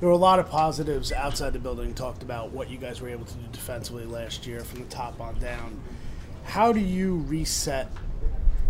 there were a lot of positives outside the building. Talked about what you guys were able to do defensively last year from the top on down. How do you reset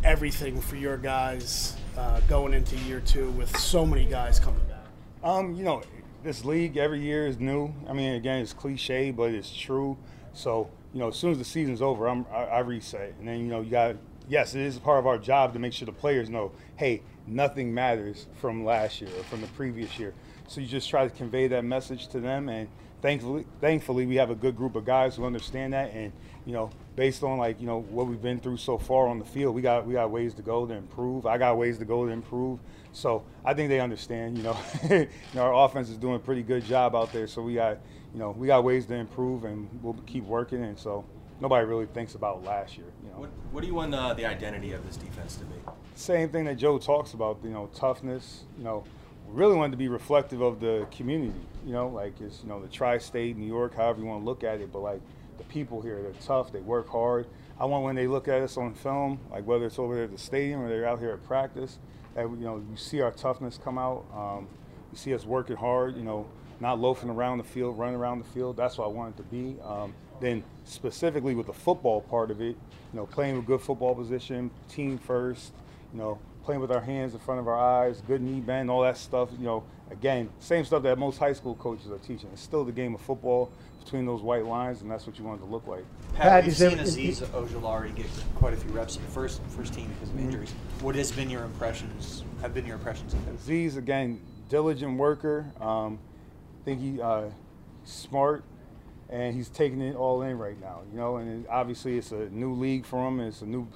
everything for your guys uh, going into year two with so many guys coming back? Um, you know, this league every year is new. I mean, again, it's cliche, but it's true. So, you know, as soon as the season's over, I'm, I, I reset, and then you know, you got yes, it is part of our job to make sure the players know, hey, nothing matters from last year or from the previous year. So you just try to convey that message to them, and thankfully, thankfully, we have a good group of guys who understand that, and you know, based on like you know what we've been through so far on the field, we got we got ways to go to improve. I got ways to go to improve. So I think they understand. You know, you know our offense is doing a pretty good job out there. So we got you know we got ways to improve, and we'll keep working. And so nobody really thinks about last year. You know, what, what do you want uh, the identity of this defense to be? Same thing that Joe talks about. You know, toughness. You know really wanted to be reflective of the community. You know, like it's you know the tri-state, New York, however you want to look at it. But like the people here, they're tough. They work hard. I want when they look at us on film, like whether it's over there at the stadium or they're out here at practice, that you know you see our toughness come out. Um, you see us working hard. You know, not loafing around the field, running around the field. That's what I wanted to be. Um, then specifically with the football part of it, you know, playing with good football position, team first. You know, playing with our hands in front of our eyes, good knee bend, all that stuff. You know, again, same stuff that most high school coaches are teaching. It's still the game of football between those white lines, and that's what you want it to look like. Pat, Pat we've seen Azeez Ojulari get quite a few reps in the first first team because of mm-hmm. injuries. What has been your impressions? Have been your impressions of him? Azeez, again, diligent worker. Um, I think he uh, smart, and he's taking it all in right now. You know, and obviously it's a new league for him. And It's a new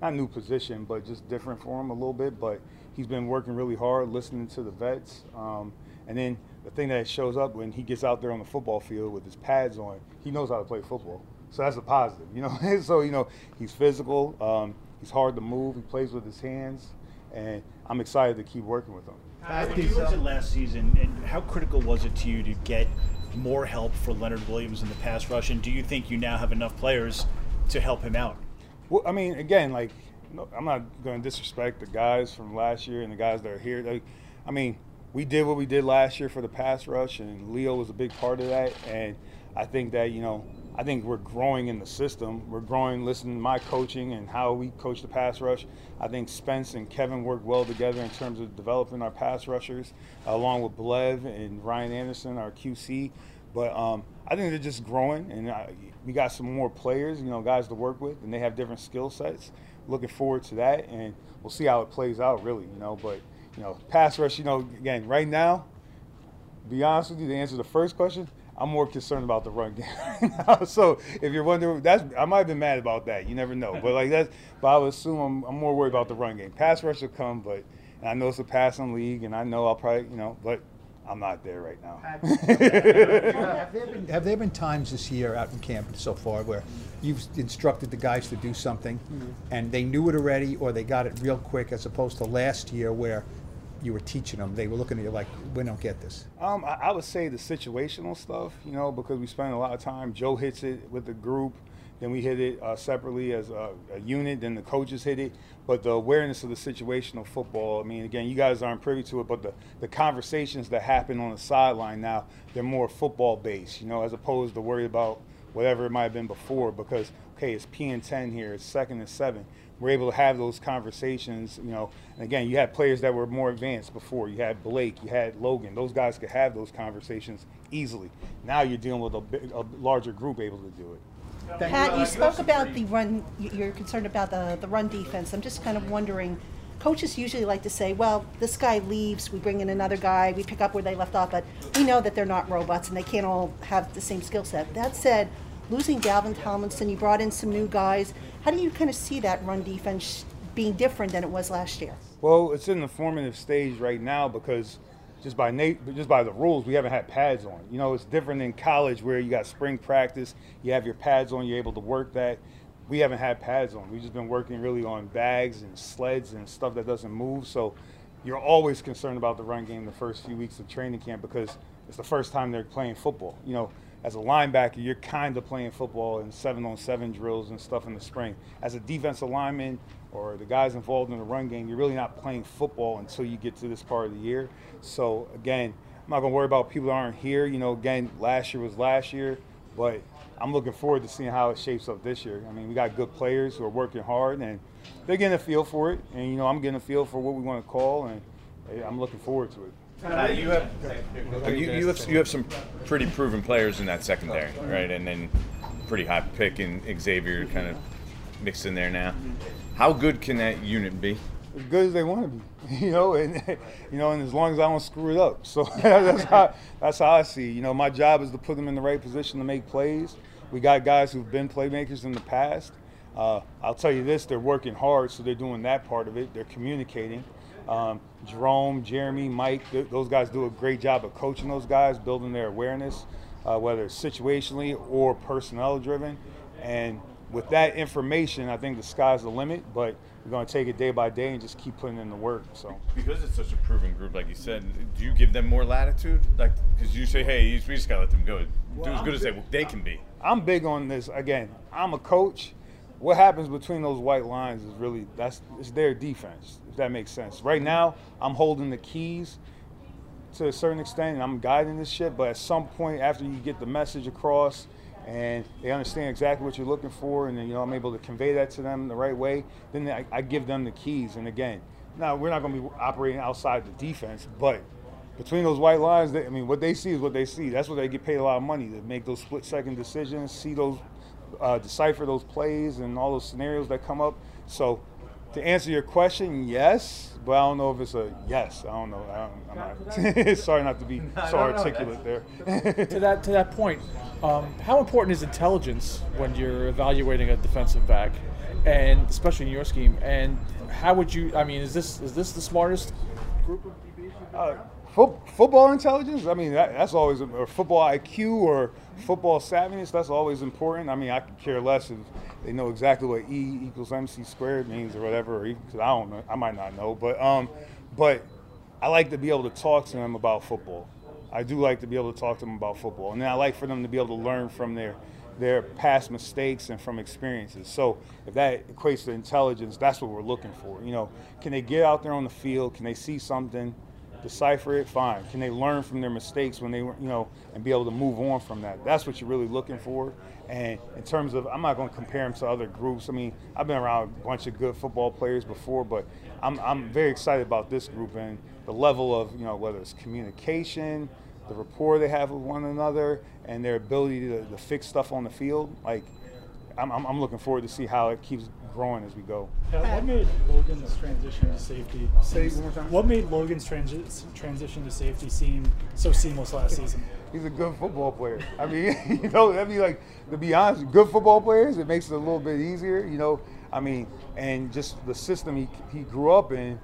not new position, but just different for him a little bit. But he's been working really hard, listening to the vets. Um, and then the thing that shows up when he gets out there on the football field with his pads on, he knows how to play football. So that's a positive, you know. so you know he's physical. Um, he's hard to move. He plays with his hands, and I'm excited to keep working with him. when you looked at last season, how critical was it to you to get more help for Leonard Williams in the pass rush? And do you think you now have enough players to help him out? Well, I mean, again, like I'm not going to disrespect the guys from last year and the guys that are here. Like, I mean, we did what we did last year for the pass rush, and Leo was a big part of that. And I think that you know, I think we're growing in the system. We're growing, listening to my coaching and how we coach the pass rush. I think Spence and Kevin work well together in terms of developing our pass rushers, along with Blev and Ryan Anderson, our QC. But um, I think they're just growing, and I, we got some more players, you know, guys to work with, and they have different skill sets. Looking forward to that, and we'll see how it plays out, really, you know. But you know, pass rush, you know, again, right now, be honest with you, to answer the first question, I'm more concerned about the run game right. So if you're wondering, that's I might have been mad about that. You never know, but like that's. But I would assume I'm, I'm more worried about the run game. Pass rush will come, but I know it's a passing league, and I know I'll probably, you know, but I'm not there right now. have, there been, have, there been, times this year out in camp so far where you've instructed the guys to do something mm-hmm. and they knew it already or they got it real quick as opposed to last year where you were teaching them, they were looking at you like, we don't get this? Um, I, I would say the situational stuff, you know, because we spend a lot of time. Joe hits it with the group. Then we hit it uh, separately as a, a, unit. Then the coaches hit it. But the awareness of the situational football, I mean, again, you guys aren't privy to it, but the, the conversations that happen on the sideline now, they're more football based, you know, as opposed to worry about whatever it might have been before because, okay, it's P and 10 here, it's second and seven. We're able to have those conversations, you know. And again, you had players that were more advanced before. You had Blake, you had Logan. Those guys could have those conversations easily. Now you're dealing with a, a larger group able to do it. Pat, you spoke about the run. You're concerned about the the run defense. I'm just kind of wondering. Coaches usually like to say, "Well, this guy leaves, we bring in another guy, we pick up where they left off." But we know that they're not robots and they can't all have the same skill set. That said, losing Dalvin Tomlinson, you brought in some new guys. How do you kind of see that run defense being different than it was last year? Well, it's in the formative stage right now because just by nat- just by the rules, we haven't had pads on. You know, it's different in college where you got spring practice, you have your pads on, you're able to work that. We haven't had pads on. We've just been working really on bags and sleds and stuff that doesn't move. So you're always concerned about the run game the first few weeks of training camp because it's the first time they're playing football. You know, as a linebacker, you're kind of playing football in seven on seven drills and stuff in the spring. As a defensive lineman, or the guys involved in the run game, you're really not playing football until you get to this part of the year. So again, I'm not gonna worry about people that aren't here. You know, again, last year was last year, but I'm looking forward to seeing how it shapes up this year. I mean, we got good players who are working hard and they're getting a feel for it, and you know, I'm getting a feel for what we want to call, and I'm looking forward to it. Uh, you have you, you have you have some pretty proven players in that secondary, right? And then pretty high pick in Xavier kind of mixed in there now. How good can that unit be? as good as they want to be, you know, and you know, and as long as I don't screw it up. So that's how that's how I see. You know, my job is to put them in the right position to make plays. We got guys who've been playmakers in the past. Uh, I'll tell you this: they're working hard, so they're doing that part of it. They're communicating. Um, Jerome, Jeremy, Mike, th- those guys do a great job of coaching those guys, building their awareness, uh, whether it's situationally or personnel driven. And with that information, I think the sky's the limit. But we're going to take it day by day and just keep putting in the work. So because it's such a proven group, like you said, do you give them more latitude? Like because you say, hey, we just got to let them go, do as good as they, they can be. I'm big on this. Again, I'm a coach. What happens between those white lines is really that's it's their defense. If that makes sense. Right now, I'm holding the keys to a certain extent, and I'm guiding this ship. But at some point, after you get the message across and they understand exactly what you're looking for, and then, you know I'm able to convey that to them the right way. Then I, I give them the keys. And again, now we're not going to be operating outside the defense, but between those white lines, they, I mean, what they see is what they see. That's what they get paid a lot of money to make those split second decisions, see those, uh, decipher those plays and all those scenarios that come up. So to answer your question, yes, but I don't know if it's a yes. I don't know. I am not, sorry not to be so articulate there. to that to that point, um, how important is intelligence when you're evaluating a defensive back, and especially in your scheme? And how would you? I mean, is this is this the smartest group of DBs? Uh, fo- football intelligence. I mean, that, that's always or football IQ or football savviness. That's always important. I mean, I could care less if they know exactly what E equals MC squared means or whatever. Because I don't know. I might not know, but um, but I like to be able to talk to them about football. I do like to be able to talk to them about football, and then I like for them to be able to learn from their their past mistakes and from experiences. So if that equates to intelligence, that's what we're looking for. You know, can they get out there on the field? Can they see something? decipher it, fine. Can they learn from their mistakes when they were, you know, and be able to move on from that? That's what you're really looking for. And in terms of, I'm not going to compare them to other groups. I mean, I've been around a bunch of good football players before, but I'm, I'm very excited about this group and the level of, you know, whether it's communication, the rapport they have with one another, and their ability to, to fix stuff on the field. Like, I'm, I'm, I'm looking forward to see how it keeps growing as we go. Uh, what made Logan's transition to safety? Say one more time. What made Logan's transi- transition to safety seem so seamless last season? He's a good football player. I mean, you know, I mean, like to be honest, good football players, it makes it a little bit easier. You know, I mean, and just the system he he grew up in,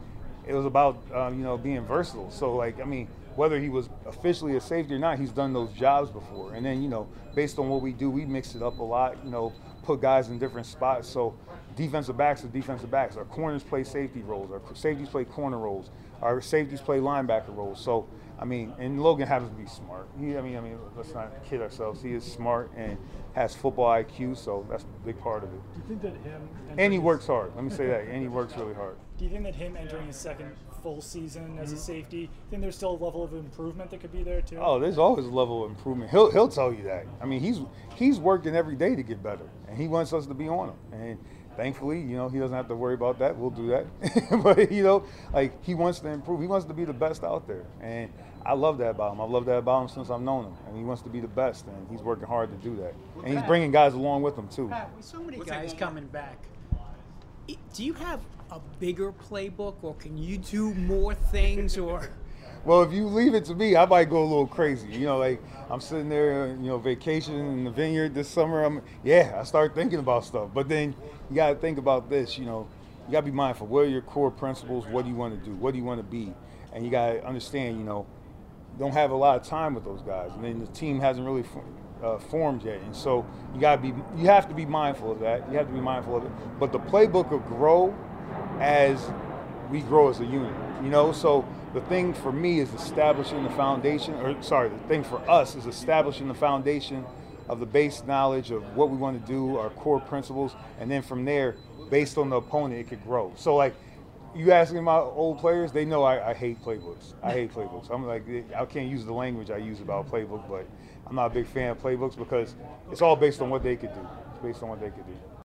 it was about um, you know being versatile. So like, I mean, whether he was officially a safety or not, he's done those jobs before. And then you know, based on what we do, we mix it up a lot. You know, put guys in different spots. So defensive backs are defensive backs. Our corners play safety roles. Our safeties play corner roles. Our safeties play linebacker roles. So I mean, and Logan happens to be smart. He, I mean, I mean, let's not kid ourselves. He is smart and has football IQ, so that's a big part of it. Do you think that him And he works hard. Let me say that. And he works really hard. Do you think that him entering his second full season as a Mhm. safety, think there's still a level of improvement that could be there too? Oh, there's always a level of improvement. He'll he'll tell you that. I mean, he's he's working every day to get better, and he wants us to be on him. And thankfully, you know, he doesn't have to worry about that. We'll do that. but you know, like he wants to improve. He wants to be the best out there, and I love that about him. I love that about him since I've known him, and he wants to be the best, and he's working hard to do that. And he's bringing guys along with him too. Pat, with so many guys coming back, do you have a bigger playbook, or can you do more things, or? Well, if you leave it to me, I might go a little crazy. You know, like I'm sitting there, you know, vacation in the vineyard this summer. I'm, yeah, I start thinking about stuff. But then you got to think about this. You know, you got to be mindful. What are your core principles? What do you want to do? What do you want to be? And you got to understand. You know, don't have a lot of time with those guys, and then the team hasn't really uh, formed yet. And so you got to be, you have to be mindful of that. You have to be mindful of it. But the playbook will grow as we grow as a unit. You know, so the thing for me is establishing the foundation, or sorry, the thing for us is establishing the foundation of the base knowledge of what we want to do, our core principles, and then from there, based on the opponent, it could grow. So like you asking my old players, they know I, I hate playbooks. I hate playbooks. I'm like, I can't use the language I use about playbook, but I'm not a big fan of playbooks because it's all based on what they could do. It's based on what they could do.